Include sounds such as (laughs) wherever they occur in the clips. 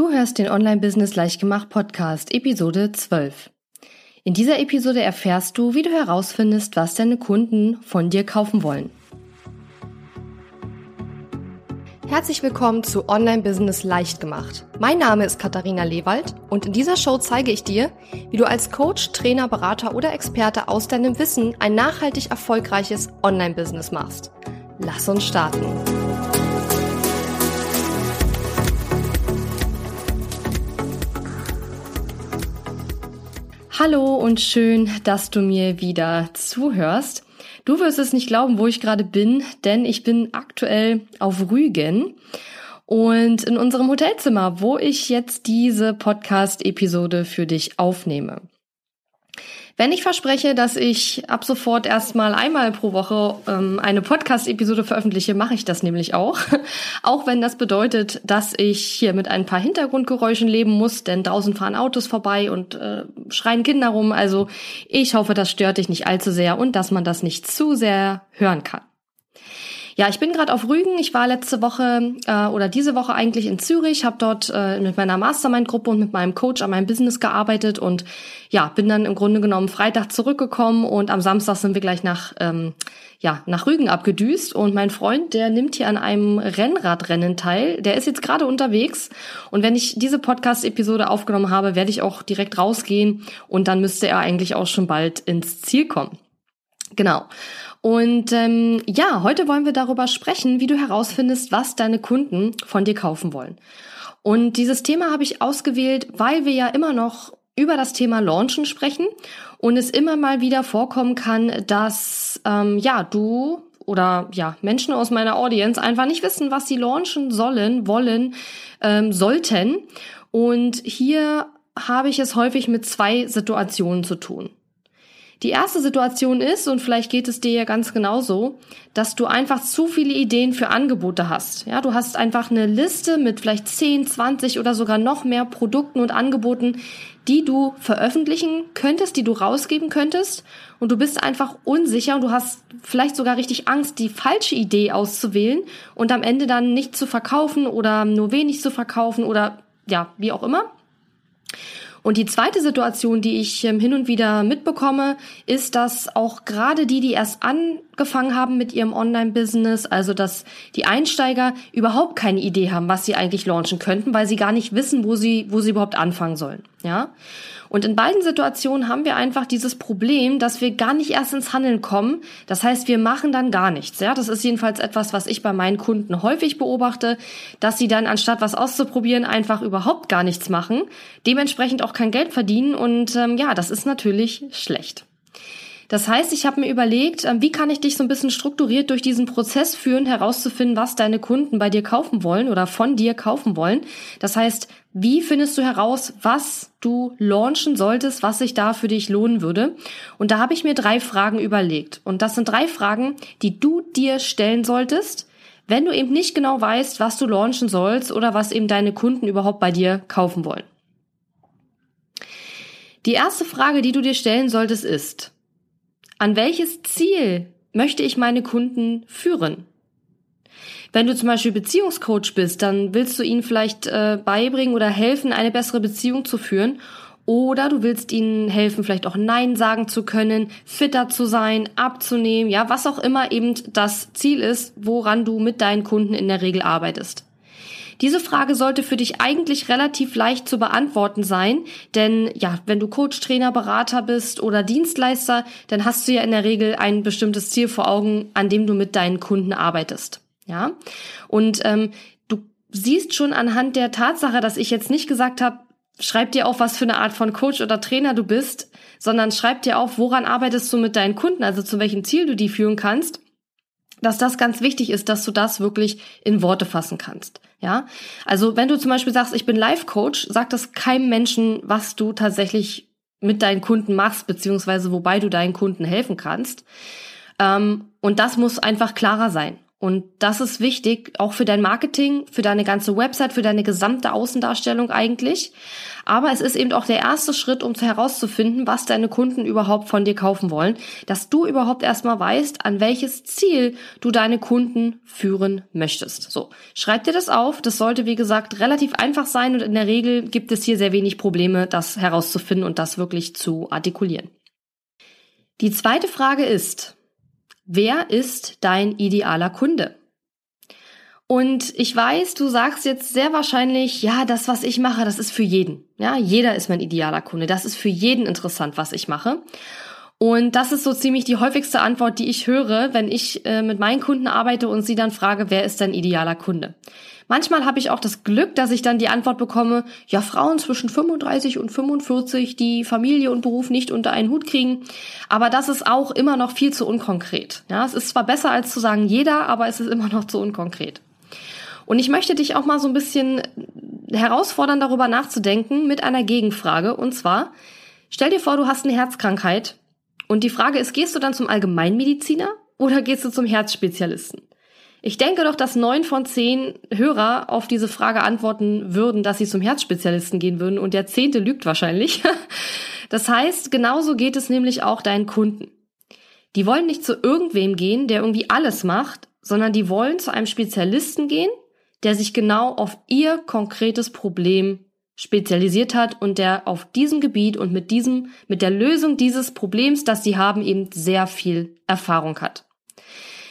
Du hörst den Online-Business Leichtgemacht Podcast, Episode 12. In dieser Episode erfährst du, wie du herausfindest, was deine Kunden von dir kaufen wollen. Herzlich willkommen zu Online-Business Leichtgemacht. Mein Name ist Katharina Lewald und in dieser Show zeige ich dir, wie du als Coach, Trainer, Berater oder Experte aus deinem Wissen ein nachhaltig erfolgreiches Online-Business machst. Lass uns starten. Hallo und schön, dass du mir wieder zuhörst. Du wirst es nicht glauben, wo ich gerade bin, denn ich bin aktuell auf Rügen und in unserem Hotelzimmer, wo ich jetzt diese Podcast-Episode für dich aufnehme. Wenn ich verspreche, dass ich ab sofort erstmal einmal pro Woche ähm, eine Podcast-Episode veröffentliche, mache ich das nämlich auch. (laughs) auch wenn das bedeutet, dass ich hier mit ein paar Hintergrundgeräuschen leben muss, denn draußen fahren Autos vorbei und äh, schreien Kinder rum. Also ich hoffe, das stört dich nicht allzu sehr und dass man das nicht zu sehr hören kann. Ja, ich bin gerade auf Rügen. Ich war letzte Woche äh, oder diese Woche eigentlich in Zürich, habe dort äh, mit meiner Mastermind-Gruppe und mit meinem Coach an meinem Business gearbeitet und ja, bin dann im Grunde genommen Freitag zurückgekommen und am Samstag sind wir gleich nach ähm, ja nach Rügen abgedüst und mein Freund, der nimmt hier an einem Rennradrennen teil. Der ist jetzt gerade unterwegs und wenn ich diese Podcast-Episode aufgenommen habe, werde ich auch direkt rausgehen und dann müsste er eigentlich auch schon bald ins Ziel kommen. Genau. Und ähm, ja, heute wollen wir darüber sprechen, wie du herausfindest, was deine Kunden von dir kaufen wollen. Und dieses Thema habe ich ausgewählt, weil wir ja immer noch über das Thema Launchen sprechen und es immer mal wieder vorkommen kann, dass ähm, ja du oder ja Menschen aus meiner Audience einfach nicht wissen, was sie launchen sollen, wollen, ähm, sollten. Und hier habe ich es häufig mit zwei Situationen zu tun. Die erste Situation ist, und vielleicht geht es dir ja ganz genauso, dass du einfach zu viele Ideen für Angebote hast. Ja, du hast einfach eine Liste mit vielleicht 10, 20 oder sogar noch mehr Produkten und Angeboten, die du veröffentlichen könntest, die du rausgeben könntest. Und du bist einfach unsicher und du hast vielleicht sogar richtig Angst, die falsche Idee auszuwählen und am Ende dann nicht zu verkaufen oder nur wenig zu verkaufen oder ja, wie auch immer. Und die zweite Situation, die ich ähm, hin und wieder mitbekomme, ist, dass auch gerade die, die erst angefangen haben mit ihrem Online-Business, also dass die Einsteiger überhaupt keine Idee haben, was sie eigentlich launchen könnten, weil sie gar nicht wissen, wo sie, wo sie überhaupt anfangen sollen. Ja. Und in beiden Situationen haben wir einfach dieses Problem, dass wir gar nicht erst ins Handeln kommen. Das heißt, wir machen dann gar nichts. Ja, das ist jedenfalls etwas, was ich bei meinen Kunden häufig beobachte, dass sie dann anstatt was auszuprobieren einfach überhaupt gar nichts machen, dementsprechend auch kein Geld verdienen und ähm, ja, das ist natürlich schlecht. Das heißt, ich habe mir überlegt, ähm, wie kann ich dich so ein bisschen strukturiert durch diesen Prozess führen, herauszufinden, was deine Kunden bei dir kaufen wollen oder von dir kaufen wollen. Das heißt, wie findest du heraus, was du launchen solltest, was sich da für dich lohnen würde? Und da habe ich mir drei Fragen überlegt. Und das sind drei Fragen, die du dir stellen solltest, wenn du eben nicht genau weißt, was du launchen sollst oder was eben deine Kunden überhaupt bei dir kaufen wollen. Die erste Frage, die du dir stellen solltest, ist, an welches Ziel möchte ich meine Kunden führen? Wenn du zum Beispiel Beziehungscoach bist, dann willst du ihnen vielleicht äh, beibringen oder helfen, eine bessere Beziehung zu führen. Oder du willst ihnen helfen, vielleicht auch Nein sagen zu können, fitter zu sein, abzunehmen, ja, was auch immer eben das Ziel ist, woran du mit deinen Kunden in der Regel arbeitest. Diese Frage sollte für dich eigentlich relativ leicht zu beantworten sein, denn ja, wenn du Coach, Trainer, Berater bist oder Dienstleister, dann hast du ja in der Regel ein bestimmtes Ziel vor Augen, an dem du mit deinen Kunden arbeitest. Ja, und ähm, du siehst schon anhand der Tatsache, dass ich jetzt nicht gesagt habe, schreib dir auf, was für eine Art von Coach oder Trainer du bist, sondern schreib dir auf, woran arbeitest du mit deinen Kunden, also zu welchem Ziel du die führen kannst dass das ganz wichtig ist, dass du das wirklich in Worte fassen kannst. Ja, also wenn du zum Beispiel sagst, ich bin Life Coach, sag das keinem Menschen, was du tatsächlich mit deinen Kunden machst, beziehungsweise wobei du deinen Kunden helfen kannst. Ähm, und das muss einfach klarer sein. Und das ist wichtig, auch für dein Marketing, für deine ganze Website, für deine gesamte Außendarstellung eigentlich. Aber es ist eben auch der erste Schritt, um herauszufinden, was deine Kunden überhaupt von dir kaufen wollen, dass du überhaupt erstmal weißt, an welches Ziel du deine Kunden führen möchtest. So, schreib dir das auf. Das sollte, wie gesagt, relativ einfach sein und in der Regel gibt es hier sehr wenig Probleme, das herauszufinden und das wirklich zu artikulieren. Die zweite Frage ist, Wer ist dein idealer Kunde? Und ich weiß, du sagst jetzt sehr wahrscheinlich, ja, das, was ich mache, das ist für jeden. Ja, jeder ist mein idealer Kunde. Das ist für jeden interessant, was ich mache. Und das ist so ziemlich die häufigste Antwort, die ich höre, wenn ich äh, mit meinen Kunden arbeite und sie dann frage, wer ist dein idealer Kunde? Manchmal habe ich auch das Glück, dass ich dann die Antwort bekomme, ja, Frauen zwischen 35 und 45, die Familie und Beruf nicht unter einen Hut kriegen. Aber das ist auch immer noch viel zu unkonkret. Ja, es ist zwar besser als zu sagen jeder, aber es ist immer noch zu unkonkret. Und ich möchte dich auch mal so ein bisschen herausfordern, darüber nachzudenken mit einer Gegenfrage. Und zwar, stell dir vor, du hast eine Herzkrankheit. Und die Frage ist, gehst du dann zum Allgemeinmediziner oder gehst du zum Herzspezialisten? Ich denke doch, dass neun von zehn Hörer auf diese Frage antworten würden, dass sie zum Herzspezialisten gehen würden und der zehnte lügt wahrscheinlich. (laughs) Das heißt, genauso geht es nämlich auch deinen Kunden. Die wollen nicht zu irgendwem gehen, der irgendwie alles macht, sondern die wollen zu einem Spezialisten gehen, der sich genau auf ihr konkretes Problem spezialisiert hat und der auf diesem Gebiet und mit diesem, mit der Lösung dieses Problems, das sie haben, eben sehr viel Erfahrung hat.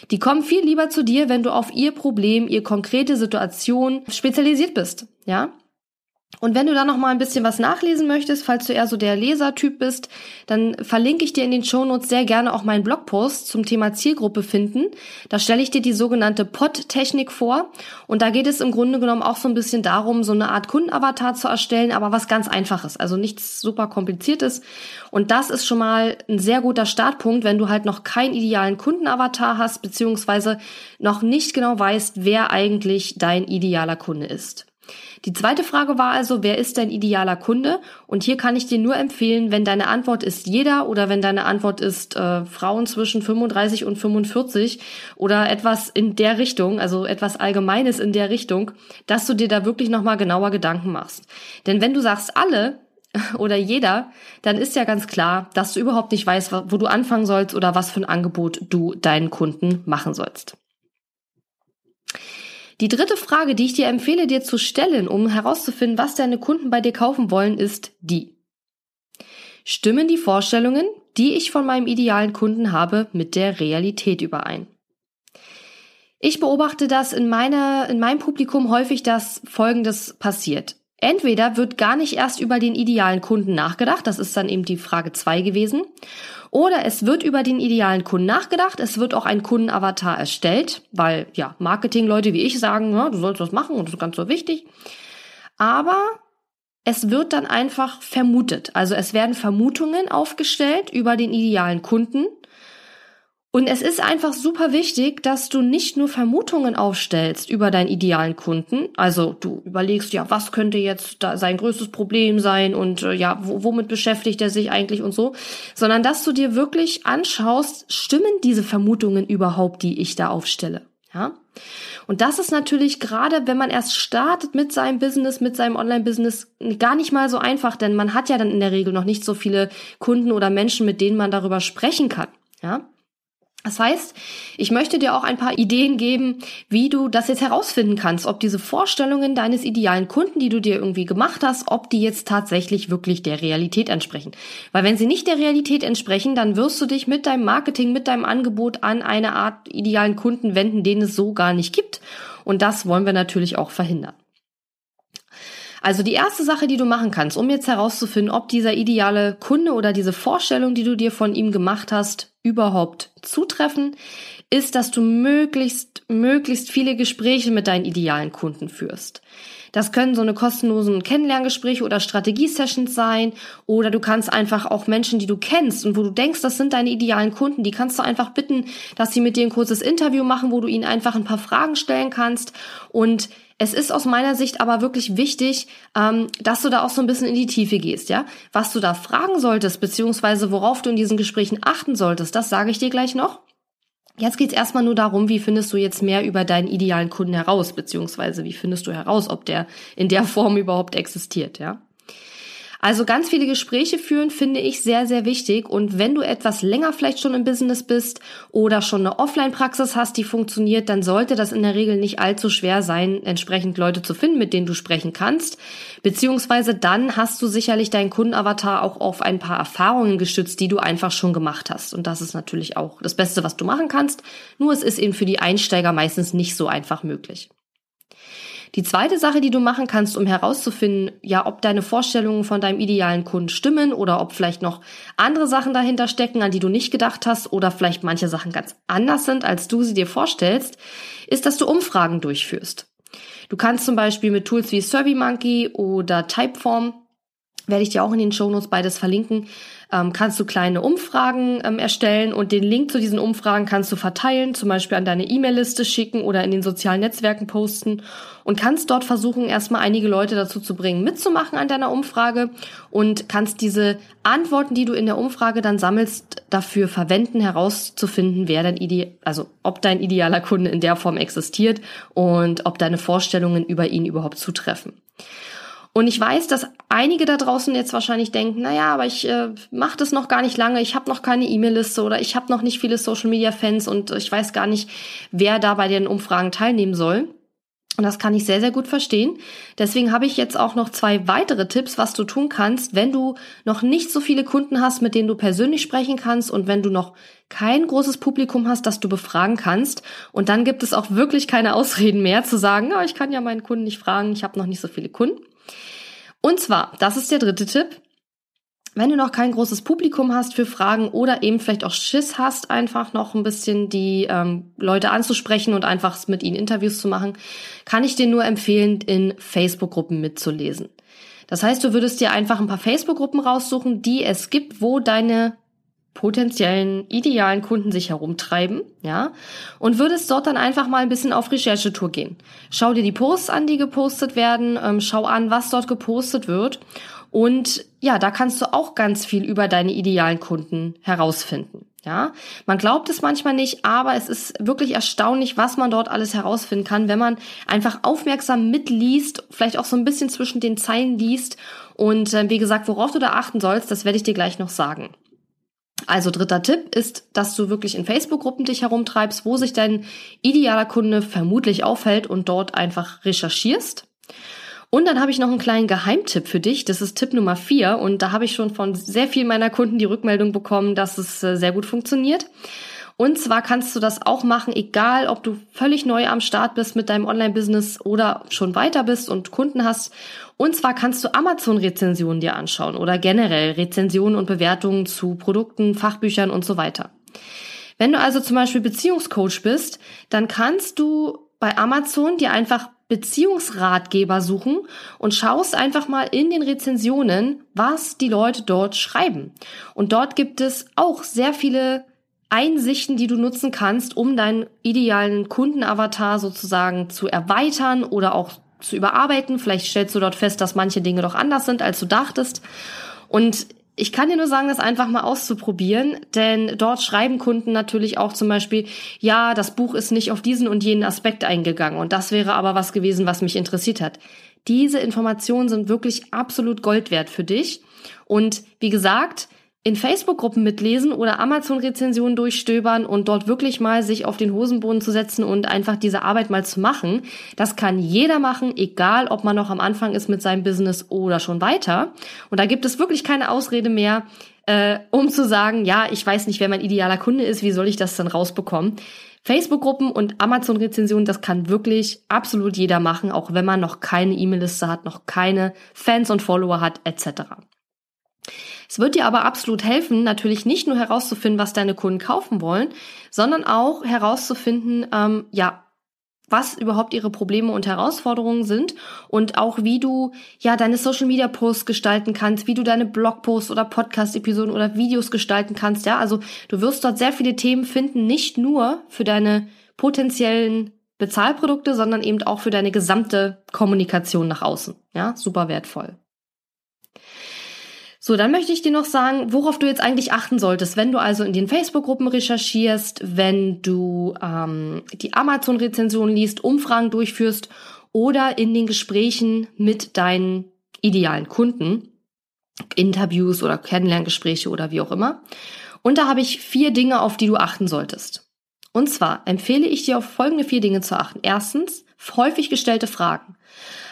Die kommen viel lieber zu dir, wenn du auf ihr Problem, ihr konkrete Situation spezialisiert bist, ja? Und wenn du da noch mal ein bisschen was nachlesen möchtest, falls du eher so der Lesertyp bist, dann verlinke ich dir in den Shownotes sehr gerne auch meinen Blogpost zum Thema Zielgruppe finden. Da stelle ich dir die sogenannte POT-Technik vor. Und da geht es im Grunde genommen auch so ein bisschen darum, so eine Art Kundenavatar zu erstellen, aber was ganz einfaches, also nichts super kompliziertes. Und das ist schon mal ein sehr guter Startpunkt, wenn du halt noch keinen idealen Kundenavatar hast, beziehungsweise noch nicht genau weißt, wer eigentlich dein idealer Kunde ist. Die zweite Frage war also, wer ist dein idealer Kunde? Und hier kann ich dir nur empfehlen, wenn deine Antwort ist jeder oder wenn deine Antwort ist äh, Frauen zwischen 35 und 45 oder etwas in der Richtung, also etwas Allgemeines in der Richtung, dass du dir da wirklich nochmal genauer Gedanken machst. Denn wenn du sagst alle, (laughs) oder jeder, dann ist ja ganz klar, dass du überhaupt nicht weißt, wo du anfangen sollst oder was für ein Angebot du deinen Kunden machen sollst. Die dritte Frage, die ich dir empfehle, dir zu stellen, um herauszufinden, was deine Kunden bei dir kaufen wollen, ist die. Stimmen die Vorstellungen, die ich von meinem idealen Kunden habe, mit der Realität überein? Ich beobachte das in meiner, in meinem Publikum häufig, dass Folgendes passiert. Entweder wird gar nicht erst über den idealen Kunden nachgedacht, das ist dann eben die Frage zwei gewesen, oder es wird über den idealen Kunden nachgedacht, es wird auch ein Kundenavatar erstellt, weil ja, Marketingleute wie ich sagen, ja, du sollst das machen und das ist ganz so wichtig. Aber es wird dann einfach vermutet. Also es werden Vermutungen aufgestellt über den idealen Kunden und es ist einfach super wichtig, dass du nicht nur Vermutungen aufstellst über deinen idealen Kunden. Also du überlegst, ja, was könnte jetzt sein größtes Problem sein und äh, ja, womit beschäftigt er sich eigentlich und so, sondern dass du dir wirklich anschaust, stimmen diese Vermutungen überhaupt, die ich da aufstelle? Ja? Und das ist natürlich gerade, wenn man erst startet mit seinem Business, mit seinem Online-Business, gar nicht mal so einfach, denn man hat ja dann in der Regel noch nicht so viele Kunden oder Menschen, mit denen man darüber sprechen kann. Ja? Das heißt, ich möchte dir auch ein paar Ideen geben, wie du das jetzt herausfinden kannst, ob diese Vorstellungen deines idealen Kunden, die du dir irgendwie gemacht hast, ob die jetzt tatsächlich wirklich der Realität entsprechen. Weil wenn sie nicht der Realität entsprechen, dann wirst du dich mit deinem Marketing, mit deinem Angebot an eine Art idealen Kunden wenden, den es so gar nicht gibt. Und das wollen wir natürlich auch verhindern. Also die erste Sache, die du machen kannst, um jetzt herauszufinden, ob dieser ideale Kunde oder diese Vorstellung, die du dir von ihm gemacht hast, überhaupt zutreffen, ist, dass du möglichst, möglichst viele Gespräche mit deinen idealen Kunden führst. Das können so eine kostenlosen Kennenlerngespräche oder Strategiesessions sein. Oder du kannst einfach auch Menschen, die du kennst und wo du denkst, das sind deine idealen Kunden, die kannst du einfach bitten, dass sie mit dir ein kurzes Interview machen, wo du ihnen einfach ein paar Fragen stellen kannst. Und es ist aus meiner Sicht aber wirklich wichtig, ähm, dass du da auch so ein bisschen in die Tiefe gehst, ja. Was du da fragen solltest, beziehungsweise worauf du in diesen Gesprächen achten solltest, das sage ich dir gleich noch. Jetzt geht's erstmal nur darum, wie findest du jetzt mehr über deinen idealen Kunden heraus, beziehungsweise wie findest du heraus, ob der in der Form überhaupt existiert, ja? Also ganz viele Gespräche führen finde ich sehr, sehr wichtig. Und wenn du etwas länger vielleicht schon im Business bist oder schon eine Offline-Praxis hast, die funktioniert, dann sollte das in der Regel nicht allzu schwer sein, entsprechend Leute zu finden, mit denen du sprechen kannst. Beziehungsweise dann hast du sicherlich deinen Kundenavatar auch auf ein paar Erfahrungen gestützt, die du einfach schon gemacht hast. Und das ist natürlich auch das Beste, was du machen kannst. Nur es ist eben für die Einsteiger meistens nicht so einfach möglich. Die zweite Sache, die du machen kannst, um herauszufinden, ja, ob deine Vorstellungen von deinem idealen Kunden stimmen oder ob vielleicht noch andere Sachen dahinter stecken, an die du nicht gedacht hast oder vielleicht manche Sachen ganz anders sind, als du sie dir vorstellst, ist, dass du Umfragen durchführst. Du kannst zum Beispiel mit Tools wie SurveyMonkey oder Typeform werde ich dir auch in den Shownotes beides verlinken, ähm, kannst du kleine Umfragen ähm, erstellen und den Link zu diesen Umfragen kannst du verteilen, zum Beispiel an deine E-Mail-Liste schicken oder in den sozialen Netzwerken posten und kannst dort versuchen, erstmal einige Leute dazu zu bringen, mitzumachen an deiner Umfrage und kannst diese Antworten, die du in der Umfrage dann sammelst, dafür verwenden, herauszufinden, wer dein Ide also ob dein idealer Kunde in der Form existiert und ob deine Vorstellungen über ihn überhaupt zutreffen. Und ich weiß, dass einige da draußen jetzt wahrscheinlich denken, naja, aber ich äh, mache das noch gar nicht lange, ich habe noch keine E-Mail-Liste oder ich habe noch nicht viele Social-Media-Fans und ich weiß gar nicht, wer da bei den Umfragen teilnehmen soll. Und das kann ich sehr, sehr gut verstehen. Deswegen habe ich jetzt auch noch zwei weitere Tipps, was du tun kannst, wenn du noch nicht so viele Kunden hast, mit denen du persönlich sprechen kannst und wenn du noch kein großes Publikum hast, das du befragen kannst. Und dann gibt es auch wirklich keine Ausreden mehr zu sagen, oh, ich kann ja meinen Kunden nicht fragen, ich habe noch nicht so viele Kunden. Und zwar, das ist der dritte Tipp. Wenn du noch kein großes Publikum hast für Fragen oder eben vielleicht auch Schiss hast, einfach noch ein bisschen die ähm, Leute anzusprechen und einfach mit ihnen Interviews zu machen, kann ich dir nur empfehlen, in Facebook-Gruppen mitzulesen. Das heißt, du würdest dir einfach ein paar Facebook-Gruppen raussuchen, die es gibt, wo deine potenziellen idealen Kunden sich herumtreiben, ja, und würdest dort dann einfach mal ein bisschen auf Recherchetour gehen. Schau dir die Posts an, die gepostet werden, ähm, schau an, was dort gepostet wird und ja, da kannst du auch ganz viel über deine idealen Kunden herausfinden. Ja, man glaubt es manchmal nicht, aber es ist wirklich erstaunlich, was man dort alles herausfinden kann, wenn man einfach aufmerksam mitliest, vielleicht auch so ein bisschen zwischen den Zeilen liest. Und äh, wie gesagt, worauf du da achten sollst, das werde ich dir gleich noch sagen. Also dritter Tipp ist, dass du wirklich in Facebook-Gruppen dich herumtreibst, wo sich dein idealer Kunde vermutlich aufhält und dort einfach recherchierst. Und dann habe ich noch einen kleinen Geheimtipp für dich. Das ist Tipp Nummer vier. Und da habe ich schon von sehr vielen meiner Kunden die Rückmeldung bekommen, dass es äh, sehr gut funktioniert. Und zwar kannst du das auch machen, egal ob du völlig neu am Start bist mit deinem Online-Business oder schon weiter bist und Kunden hast. Und zwar kannst du Amazon-Rezensionen dir anschauen oder generell Rezensionen und Bewertungen zu Produkten, Fachbüchern und so weiter. Wenn du also zum Beispiel Beziehungscoach bist, dann kannst du bei Amazon dir einfach Beziehungsratgeber suchen und schaust einfach mal in den Rezensionen, was die Leute dort schreiben. Und dort gibt es auch sehr viele Einsichten, die du nutzen kannst, um deinen idealen Kundenavatar sozusagen zu erweitern oder auch zu überarbeiten. Vielleicht stellst du dort fest, dass manche Dinge doch anders sind, als du dachtest. Und ich kann dir nur sagen, das einfach mal auszuprobieren, denn dort schreiben Kunden natürlich auch zum Beispiel, ja, das Buch ist nicht auf diesen und jenen Aspekt eingegangen und das wäre aber was gewesen, was mich interessiert hat. Diese Informationen sind wirklich absolut Gold wert für dich. Und wie gesagt, in Facebook-Gruppen mitlesen oder Amazon-Rezensionen durchstöbern und dort wirklich mal sich auf den Hosenboden zu setzen und einfach diese Arbeit mal zu machen. Das kann jeder machen, egal ob man noch am Anfang ist mit seinem Business oder schon weiter. Und da gibt es wirklich keine Ausrede mehr, äh, um zu sagen, ja, ich weiß nicht, wer mein idealer Kunde ist, wie soll ich das dann rausbekommen? Facebook-Gruppen und Amazon-Rezensionen, das kann wirklich absolut jeder machen, auch wenn man noch keine E-Mail-Liste hat, noch keine Fans und Follower hat, etc. Es wird dir aber absolut helfen, natürlich nicht nur herauszufinden, was deine Kunden kaufen wollen, sondern auch herauszufinden, ähm, ja, was überhaupt ihre Probleme und Herausforderungen sind und auch wie du ja deine Social Media Posts gestalten kannst, wie du deine Blogposts oder Podcast Episoden oder Videos gestalten kannst, ja? Also, du wirst dort sehr viele Themen finden, nicht nur für deine potenziellen Bezahlprodukte, sondern eben auch für deine gesamte Kommunikation nach außen, ja? Super wertvoll. So, dann möchte ich dir noch sagen, worauf du jetzt eigentlich achten solltest, wenn du also in den Facebook-Gruppen recherchierst, wenn du ähm, die Amazon-Rezension liest, Umfragen durchführst oder in den Gesprächen mit deinen idealen Kunden, Interviews oder Kennenlerngespräche oder wie auch immer. Und da habe ich vier Dinge, auf die du achten solltest. Und zwar empfehle ich dir auf folgende vier Dinge zu achten. Erstens, häufig gestellte Fragen.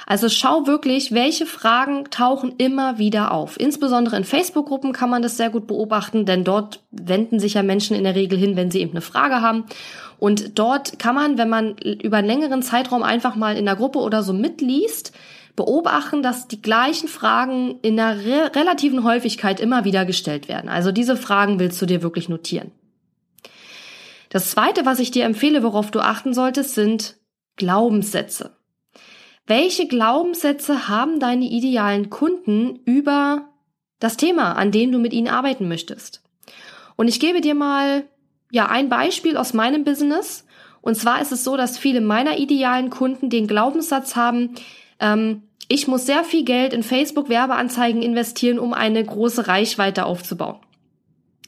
Also schau wirklich, welche Fragen tauchen immer wieder auf. Insbesondere in Facebook-Gruppen kann man das sehr gut beobachten, denn dort wenden sich ja Menschen in der Regel hin, wenn sie eben eine Frage haben. Und dort kann man, wenn man über einen längeren Zeitraum einfach mal in der Gruppe oder so mitliest, beobachten, dass die gleichen Fragen in einer re relativen Häufigkeit immer wieder gestellt werden. Also diese Fragen willst du dir wirklich notieren. Das zweite, was ich dir empfehle, worauf du achten solltest, sind Glaubenssätze. Welche Glaubenssätze haben deine idealen Kunden über das Thema, an dem du mit ihnen arbeiten möchtest? Und ich gebe dir mal, ja, ein Beispiel aus meinem Business. Und zwar ist es so, dass viele meiner idealen Kunden den Glaubenssatz haben, ähm, ich muss sehr viel Geld in Facebook-Werbeanzeigen investieren, um eine große Reichweite aufzubauen.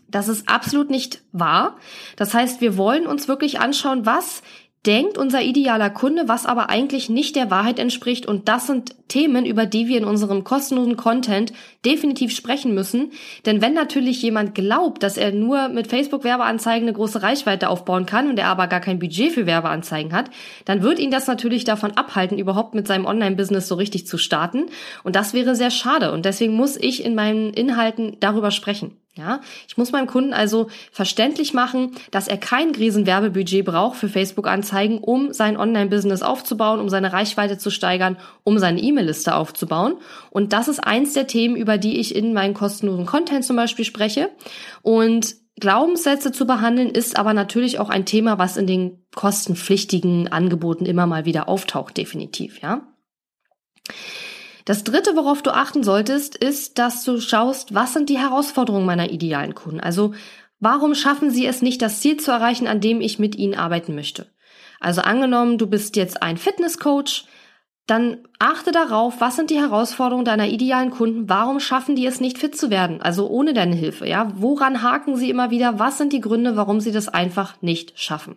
Das ist absolut nicht wahr. Das heißt, wir wollen uns wirklich anschauen, was denkt unser idealer Kunde, was aber eigentlich nicht der Wahrheit entspricht. Und das sind Themen, über die wir in unserem kostenlosen Content definitiv sprechen müssen. Denn wenn natürlich jemand glaubt, dass er nur mit Facebook-Werbeanzeigen eine große Reichweite aufbauen kann und er aber gar kein Budget für Werbeanzeigen hat, dann wird ihn das natürlich davon abhalten, überhaupt mit seinem Online-Business so richtig zu starten. Und das wäre sehr schade. Und deswegen muss ich in meinen Inhalten darüber sprechen. Ja, ich muss meinem Kunden also verständlich machen, dass er kein Riesenwerbebudget braucht für Facebook-Anzeigen, um sein Online-Business aufzubauen, um seine Reichweite zu steigern, um seine E-Mail-Liste aufzubauen. Und das ist eins der Themen, über die ich in meinen kostenlosen Content zum Beispiel spreche. Und Glaubenssätze zu behandeln ist aber natürlich auch ein Thema, was in den kostenpflichtigen Angeboten immer mal wieder auftaucht, definitiv, ja. Das dritte, worauf du achten solltest, ist, dass du schaust, was sind die Herausforderungen meiner idealen Kunden? Also, warum schaffen sie es nicht, das Ziel zu erreichen, an dem ich mit ihnen arbeiten möchte? Also angenommen, du bist jetzt ein Fitnesscoach, dann achte darauf, was sind die Herausforderungen deiner idealen Kunden? Warum schaffen die es nicht fit zu werden? Also ohne deine Hilfe, ja? Woran haken sie immer wieder? Was sind die Gründe, warum sie das einfach nicht schaffen?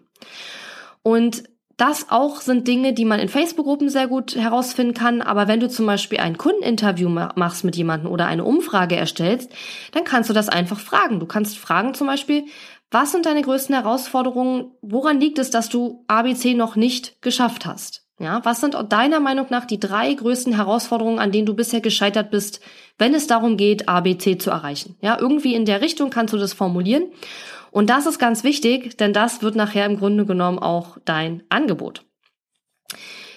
Und das auch sind Dinge, die man in Facebook-Gruppen sehr gut herausfinden kann. Aber wenn du zum Beispiel ein Kundeninterview machst mit jemandem oder eine Umfrage erstellst, dann kannst du das einfach fragen. Du kannst fragen zum Beispiel, was sind deine größten Herausforderungen? Woran liegt es, dass du ABC noch nicht geschafft hast? Ja, was sind deiner Meinung nach die drei größten Herausforderungen, an denen du bisher gescheitert bist, wenn es darum geht, ABC zu erreichen? Ja, irgendwie in der Richtung kannst du das formulieren. Und das ist ganz wichtig, denn das wird nachher im Grunde genommen auch dein Angebot.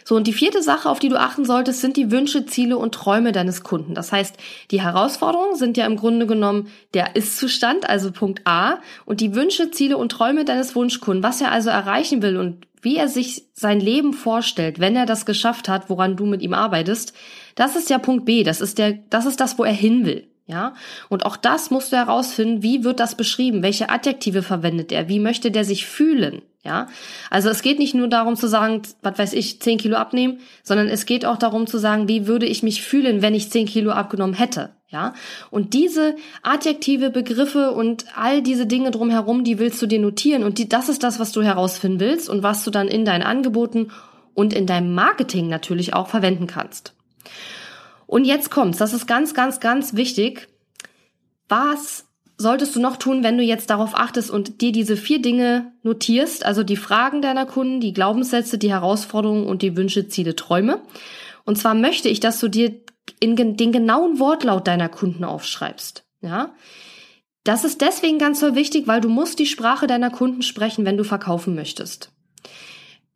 So, und die vierte Sache, auf die du achten solltest, sind die Wünsche, Ziele und Träume deines Kunden. Das heißt, die Herausforderungen sind ja im Grunde genommen der Ist-Zustand, also Punkt A, und die Wünsche, Ziele und Träume deines Wunschkunden, was er also erreichen will und wie er sich sein Leben vorstellt, wenn er das geschafft hat, woran du mit ihm arbeitest, das ist ja Punkt B, das ist der, das ist das, wo er hin will. Ja, und auch das musst du herausfinden, wie wird das beschrieben? Welche Adjektive verwendet er? Wie möchte der sich fühlen? Ja, also es geht nicht nur darum zu sagen, was weiß ich, 10 Kilo abnehmen, sondern es geht auch darum zu sagen, wie würde ich mich fühlen, wenn ich 10 Kilo abgenommen hätte? Ja, und diese Adjektive, Begriffe und all diese Dinge drumherum, die willst du dir notieren und die, das ist das, was du herausfinden willst und was du dann in deinen Angeboten und in deinem Marketing natürlich auch verwenden kannst. Und jetzt kommt's, das ist ganz, ganz, ganz wichtig. Was solltest du noch tun, wenn du jetzt darauf achtest und dir diese vier Dinge notierst, also die Fragen deiner Kunden, die Glaubenssätze, die Herausforderungen und die Wünsche, Ziele, Träume? Und zwar möchte ich, dass du dir in den genauen Wortlaut deiner Kunden aufschreibst. Ja? Das ist deswegen ganz so wichtig, weil du musst die Sprache deiner Kunden sprechen, wenn du verkaufen möchtest.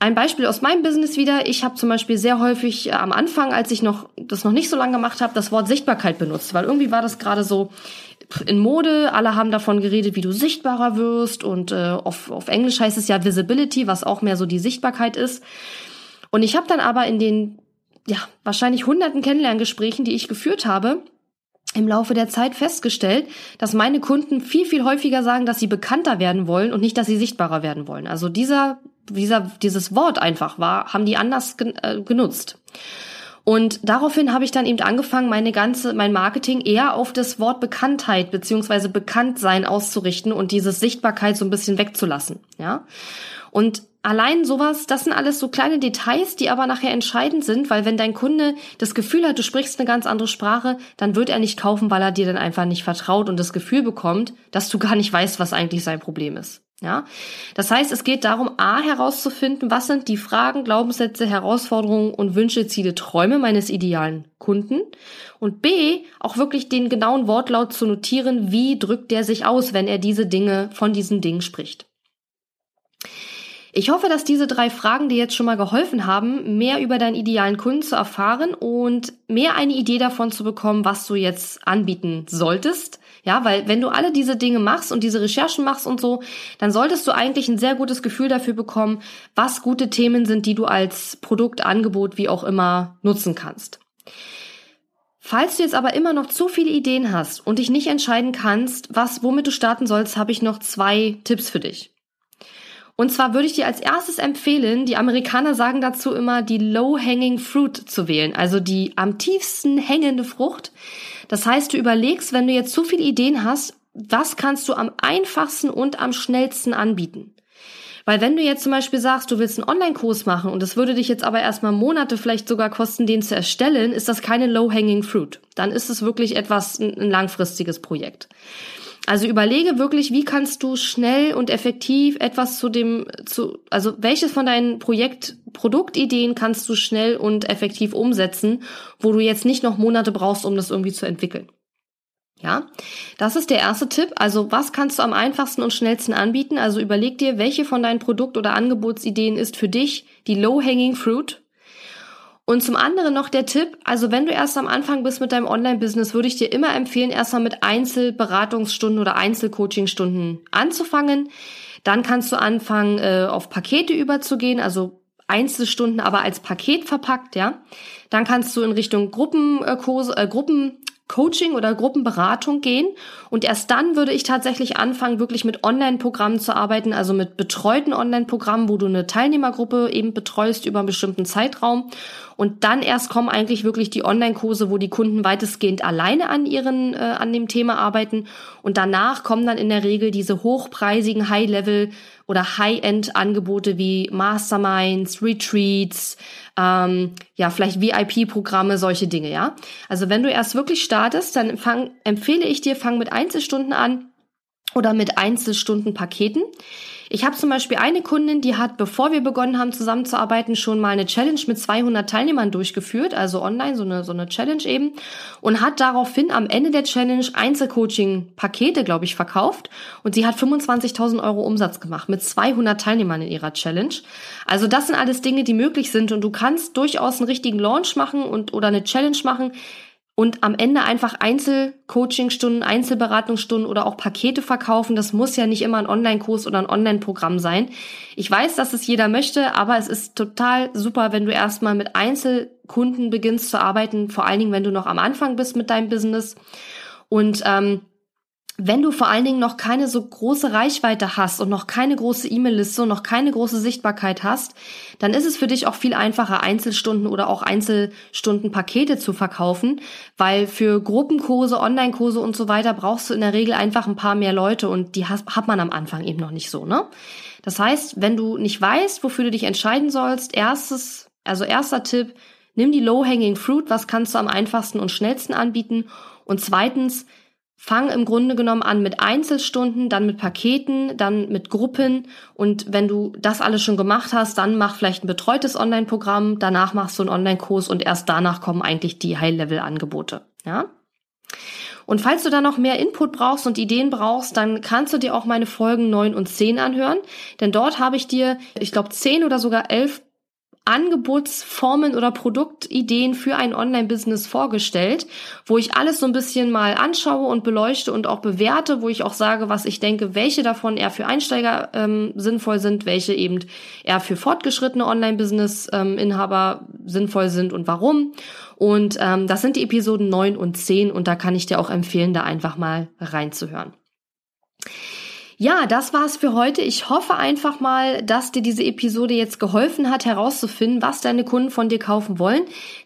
Ein Beispiel aus meinem Business wieder. Ich habe zum Beispiel sehr häufig äh, am Anfang, als ich noch das noch nicht so lange gemacht habe, das Wort Sichtbarkeit benutzt, weil irgendwie war das gerade so in Mode. Alle haben davon geredet, wie du sichtbarer wirst und äh, auf, auf Englisch heißt es ja Visibility, was auch mehr so die Sichtbarkeit ist. Und ich habe dann aber in den ja wahrscheinlich hunderten Kennenlerngesprächen, die ich geführt habe, im Laufe der Zeit festgestellt, dass meine Kunden viel, viel häufiger sagen, dass sie bekannter werden wollen und nicht, dass sie sichtbarer werden wollen. Also dieser dieser, dieses Wort einfach war, haben die anders gen, äh, genutzt. Und daraufhin habe ich dann eben angefangen, meine ganze, mein Marketing eher auf das Wort Bekanntheit beziehungsweise Bekanntsein auszurichten und diese Sichtbarkeit so ein bisschen wegzulassen, ja. Und allein sowas, das sind alles so kleine Details, die aber nachher entscheidend sind, weil wenn dein Kunde das Gefühl hat, du sprichst eine ganz andere Sprache, dann wird er nicht kaufen, weil er dir dann einfach nicht vertraut und das Gefühl bekommt, dass du gar nicht weißt, was eigentlich sein Problem ist. Ja, das heißt, es geht darum, a herauszufinden, was sind die Fragen, Glaubenssätze, Herausforderungen und Wünsche, Ziele, Träume meines idealen Kunden und b auch wirklich den genauen Wortlaut zu notieren, wie drückt der sich aus, wenn er diese Dinge von diesen Dingen spricht. Ich hoffe, dass diese drei Fragen dir jetzt schon mal geholfen haben, mehr über deinen idealen Kunden zu erfahren und mehr eine Idee davon zu bekommen, was du jetzt anbieten solltest ja, weil wenn du alle diese Dinge machst und diese Recherchen machst und so, dann solltest du eigentlich ein sehr gutes Gefühl dafür bekommen, was gute Themen sind, die du als Produkt, Angebot, wie auch immer nutzen kannst. Falls du jetzt aber immer noch zu viele Ideen hast und dich nicht entscheiden kannst, was, womit du starten sollst, habe ich noch zwei Tipps für dich. Und zwar würde ich dir als erstes empfehlen, die Amerikaner sagen dazu immer, die low-hanging fruit zu wählen, also die am tiefsten hängende Frucht. Das heißt, du überlegst, wenn du jetzt zu viele Ideen hast, was kannst du am einfachsten und am schnellsten anbieten? Weil wenn du jetzt zum Beispiel sagst, du willst einen Online-Kurs machen und es würde dich jetzt aber erstmal Monate vielleicht sogar kosten, den zu erstellen, ist das keine low-hanging fruit. Dann ist es wirklich etwas, ein, ein langfristiges Projekt. Also überlege wirklich, wie kannst du schnell und effektiv etwas zu dem, zu, also welches von deinen Projekt, Produktideen kannst du schnell und effektiv umsetzen, wo du jetzt nicht noch Monate brauchst, um das irgendwie zu entwickeln. Ja, das ist der erste Tipp. Also was kannst du am einfachsten und schnellsten anbieten? Also überleg dir, welche von deinen Produkt- oder Angebotsideen ist für dich die low-hanging fruit und zum anderen noch der Tipp, also wenn du erst am Anfang bist mit deinem Online-Business, würde ich dir immer empfehlen, erstmal mit Einzelberatungsstunden oder Einzelcoachingstunden anzufangen. Dann kannst du anfangen, äh, auf Pakete überzugehen, also Einzelstunden, aber als Paket verpackt, ja. Dann kannst du in Richtung Gruppenkurse, äh, Gruppen Coaching oder Gruppenberatung gehen. Und erst dann würde ich tatsächlich anfangen, wirklich mit Online-Programmen zu arbeiten, also mit betreuten Online-Programmen, wo du eine Teilnehmergruppe eben betreust über einen bestimmten Zeitraum. Und dann erst kommen eigentlich wirklich die Online-Kurse, wo die Kunden weitestgehend alleine an ihren, äh, an dem Thema arbeiten. Und danach kommen dann in der Regel diese hochpreisigen High-Level oder High-End-Angebote wie Masterminds, Retreats, ähm, ja, vielleicht VIP-Programme, solche Dinge, ja. Also wenn du erst wirklich startest, dann fang, empfehle ich dir, fang mit Einzelstunden an oder mit Einzelstundenpaketen. Ich habe zum Beispiel eine Kundin, die hat, bevor wir begonnen haben zusammenzuarbeiten, schon mal eine Challenge mit 200 Teilnehmern durchgeführt, also online, so eine, so eine Challenge eben, und hat daraufhin am Ende der Challenge Einzelcoaching-Pakete, glaube ich, verkauft. Und sie hat 25.000 Euro Umsatz gemacht mit 200 Teilnehmern in ihrer Challenge. Also das sind alles Dinge, die möglich sind und du kannst durchaus einen richtigen Launch machen und oder eine Challenge machen, und am Ende einfach Einzelcoachingstunden, Einzelberatungsstunden oder auch Pakete verkaufen. Das muss ja nicht immer ein Online-Kurs oder ein Online-Programm sein. Ich weiß, dass es jeder möchte, aber es ist total super, wenn du erstmal mit Einzelkunden beginnst zu arbeiten, vor allen Dingen, wenn du noch am Anfang bist mit deinem Business. Und ähm, wenn du vor allen Dingen noch keine so große Reichweite hast und noch keine große E-Mail-Liste und noch keine große Sichtbarkeit hast, dann ist es für dich auch viel einfacher, Einzelstunden oder auch Einzelstundenpakete zu verkaufen, weil für Gruppenkurse, Online-Kurse und so weiter brauchst du in der Regel einfach ein paar mehr Leute und die hat man am Anfang eben noch nicht so, ne? Das heißt, wenn du nicht weißt, wofür du dich entscheiden sollst, erstes, also erster Tipp, nimm die low-hanging fruit, was kannst du am einfachsten und schnellsten anbieten und zweitens, Fang im Grunde genommen an mit Einzelstunden, dann mit Paketen, dann mit Gruppen und wenn du das alles schon gemacht hast, dann mach vielleicht ein betreutes Online-Programm, danach machst du einen Online-Kurs und erst danach kommen eigentlich die High-Level-Angebote, ja? Und falls du da noch mehr Input brauchst und Ideen brauchst, dann kannst du dir auch meine Folgen 9 und 10 anhören, denn dort habe ich dir, ich glaube, 10 oder sogar 11 Angebotsformen oder Produktideen für ein Online-Business vorgestellt, wo ich alles so ein bisschen mal anschaue und beleuchte und auch bewerte, wo ich auch sage, was ich denke, welche davon eher für Einsteiger ähm, sinnvoll sind, welche eben eher für fortgeschrittene Online-Business-Inhaber ähm, sinnvoll sind und warum. Und ähm, das sind die Episoden 9 und 10 und da kann ich dir auch empfehlen, da einfach mal reinzuhören. Ja, das war's für heute. Ich hoffe einfach mal, dass dir diese Episode jetzt geholfen hat, herauszufinden, was deine Kunden von dir kaufen wollen.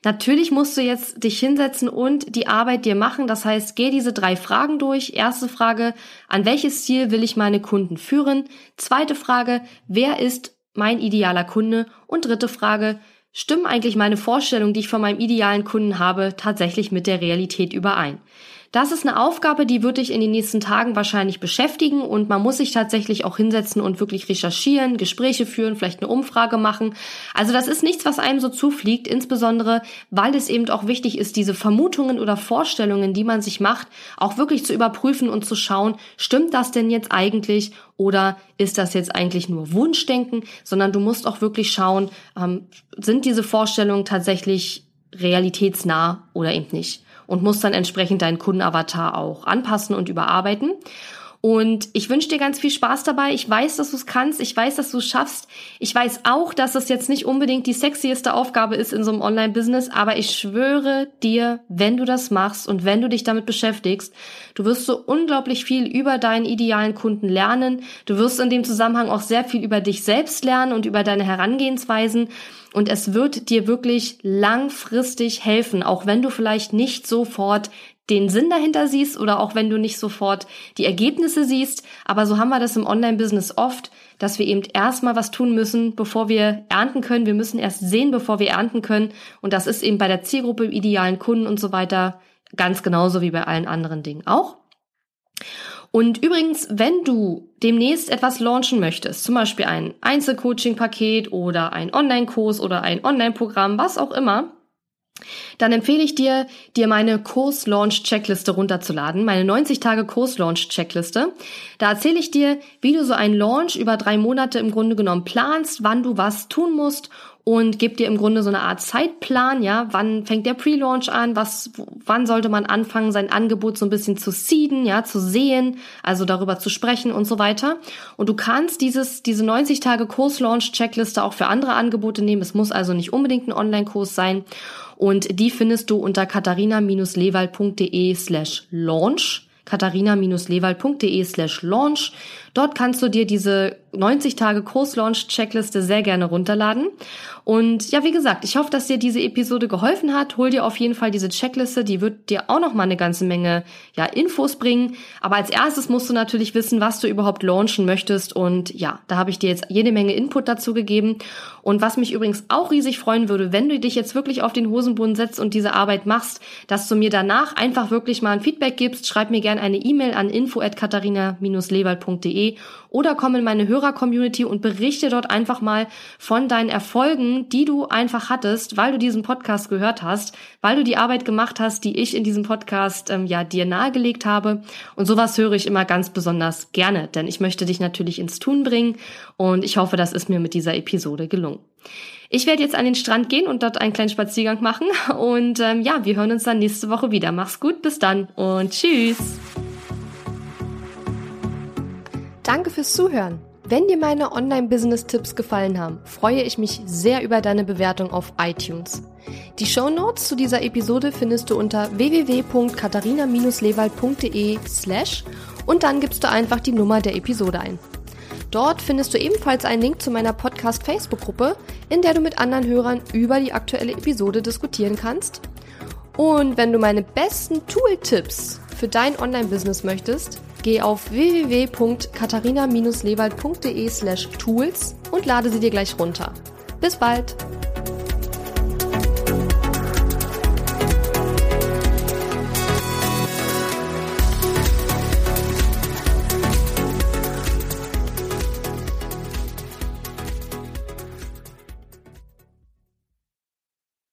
Natürlich musst du jetzt dich hinsetzen und die Arbeit dir machen. Das heißt, geh diese drei Fragen durch. Erste Frage, an welches Ziel will ich meine Kunden führen? Zweite Frage, wer ist mein idealer Kunde? Und dritte Frage, stimmen eigentlich meine Vorstellungen, die ich von meinem idealen Kunden habe, tatsächlich mit der Realität überein? Das ist eine Aufgabe, die wird dich in den nächsten Tagen wahrscheinlich beschäftigen und man muss sich tatsächlich auch hinsetzen und wirklich recherchieren, Gespräche führen, vielleicht eine Umfrage machen. Also das ist nichts, was einem so zufliegt, insbesondere weil es eben auch wichtig ist, diese Vermutungen oder Vorstellungen, die man sich macht, auch wirklich zu überprüfen und zu schauen, stimmt das denn jetzt eigentlich oder ist das jetzt eigentlich nur Wunschdenken, sondern du musst auch wirklich schauen, ähm, sind diese Vorstellungen tatsächlich realitätsnah oder eben nicht und musst dann entsprechend deinen Kundenavatar auch anpassen und überarbeiten. Und ich wünsche dir ganz viel Spaß dabei. Ich weiß, dass du es kannst. Ich weiß, dass du es schaffst. Ich weiß auch, dass es jetzt nicht unbedingt die sexieste Aufgabe ist in so einem Online-Business. Aber ich schwöre dir, wenn du das machst und wenn du dich damit beschäftigst, du wirst so unglaublich viel über deinen idealen Kunden lernen. Du wirst in dem Zusammenhang auch sehr viel über dich selbst lernen und über deine Herangehensweisen. Und es wird dir wirklich langfristig helfen, auch wenn du vielleicht nicht sofort den Sinn dahinter siehst oder auch wenn du nicht sofort die Ergebnisse siehst. Aber so haben wir das im Online-Business oft, dass wir eben erstmal was tun müssen, bevor wir ernten können. Wir müssen erst sehen, bevor wir ernten können. Und das ist eben bei der Zielgruppe, idealen Kunden und so weiter ganz genauso wie bei allen anderen Dingen auch. Und übrigens, wenn du demnächst etwas launchen möchtest, zum Beispiel ein Einzelcoaching-Paket oder ein Online-Kurs oder ein Online-Programm, was auch immer, dann empfehle ich dir, dir meine Kurs-Launch-Checkliste runterzuladen, meine 90-Tage-Kurs-Launch-Checkliste. Da erzähle ich dir, wie du so einen Launch über drei Monate im Grunde genommen planst, wann du was tun musst und gebe dir im Grunde so eine Art Zeitplan, ja, wann fängt der Pre-Launch an, was, wann sollte man anfangen, sein Angebot so ein bisschen zu seeden, ja, zu sehen, also darüber zu sprechen und so weiter. Und du kannst dieses, diese 90 Tage Kurs-Launch-Checkliste auch für andere Angebote nehmen. Es muss also nicht unbedingt ein Online-Kurs sein. Und die findest du unter katharina-lewald.de slash launch katharina-lewald.de slash launch. Dort kannst du dir diese 90 Tage Kurs-Launch-Checkliste sehr gerne runterladen. Und ja, wie gesagt, ich hoffe, dass dir diese Episode geholfen hat. Hol dir auf jeden Fall diese Checkliste, die wird dir auch noch mal eine ganze Menge ja, Infos bringen. Aber als erstes musst du natürlich wissen, was du überhaupt launchen möchtest. Und ja, da habe ich dir jetzt jede Menge Input dazu gegeben. Und was mich übrigens auch riesig freuen würde, wenn du dich jetzt wirklich auf den Hosenboden setzt und diese Arbeit machst, dass du mir danach einfach wirklich mal ein Feedback gibst. Schreib mir gerne eine E-Mail an info@katharina-lewald.de oder komm in meine Hörer-Community und berichte dort einfach mal von deinen Erfolgen, die du einfach hattest, weil du diesen Podcast gehört hast, weil du die Arbeit gemacht hast, die ich in diesem Podcast ähm, ja dir nahegelegt habe. Und sowas höre ich immer ganz besonders gerne, denn ich möchte dich natürlich ins Tun bringen und ich hoffe, das ist mir mit dieser Episode gelungen. Ich werde jetzt an den Strand gehen und dort einen kleinen Spaziergang machen. Und ähm, ja, wir hören uns dann nächste Woche wieder. Mach's gut, bis dann und tschüss. Danke fürs Zuhören. Wenn dir meine Online-Business-Tipps gefallen haben, freue ich mich sehr über deine Bewertung auf iTunes. Die Show Notes zu dieser Episode findest du unter www.katharina-lewald.de slash und dann gibst du einfach die Nummer der Episode ein. Dort findest du ebenfalls einen Link zu meiner Podcast-Facebook-Gruppe, in der du mit anderen Hörern über die aktuelle Episode diskutieren kannst. Und wenn du meine besten Tool-Tipps für dein Online-Business möchtest, Geh auf www.katharina-lewald.de slash tools und lade sie dir gleich runter. Bis bald!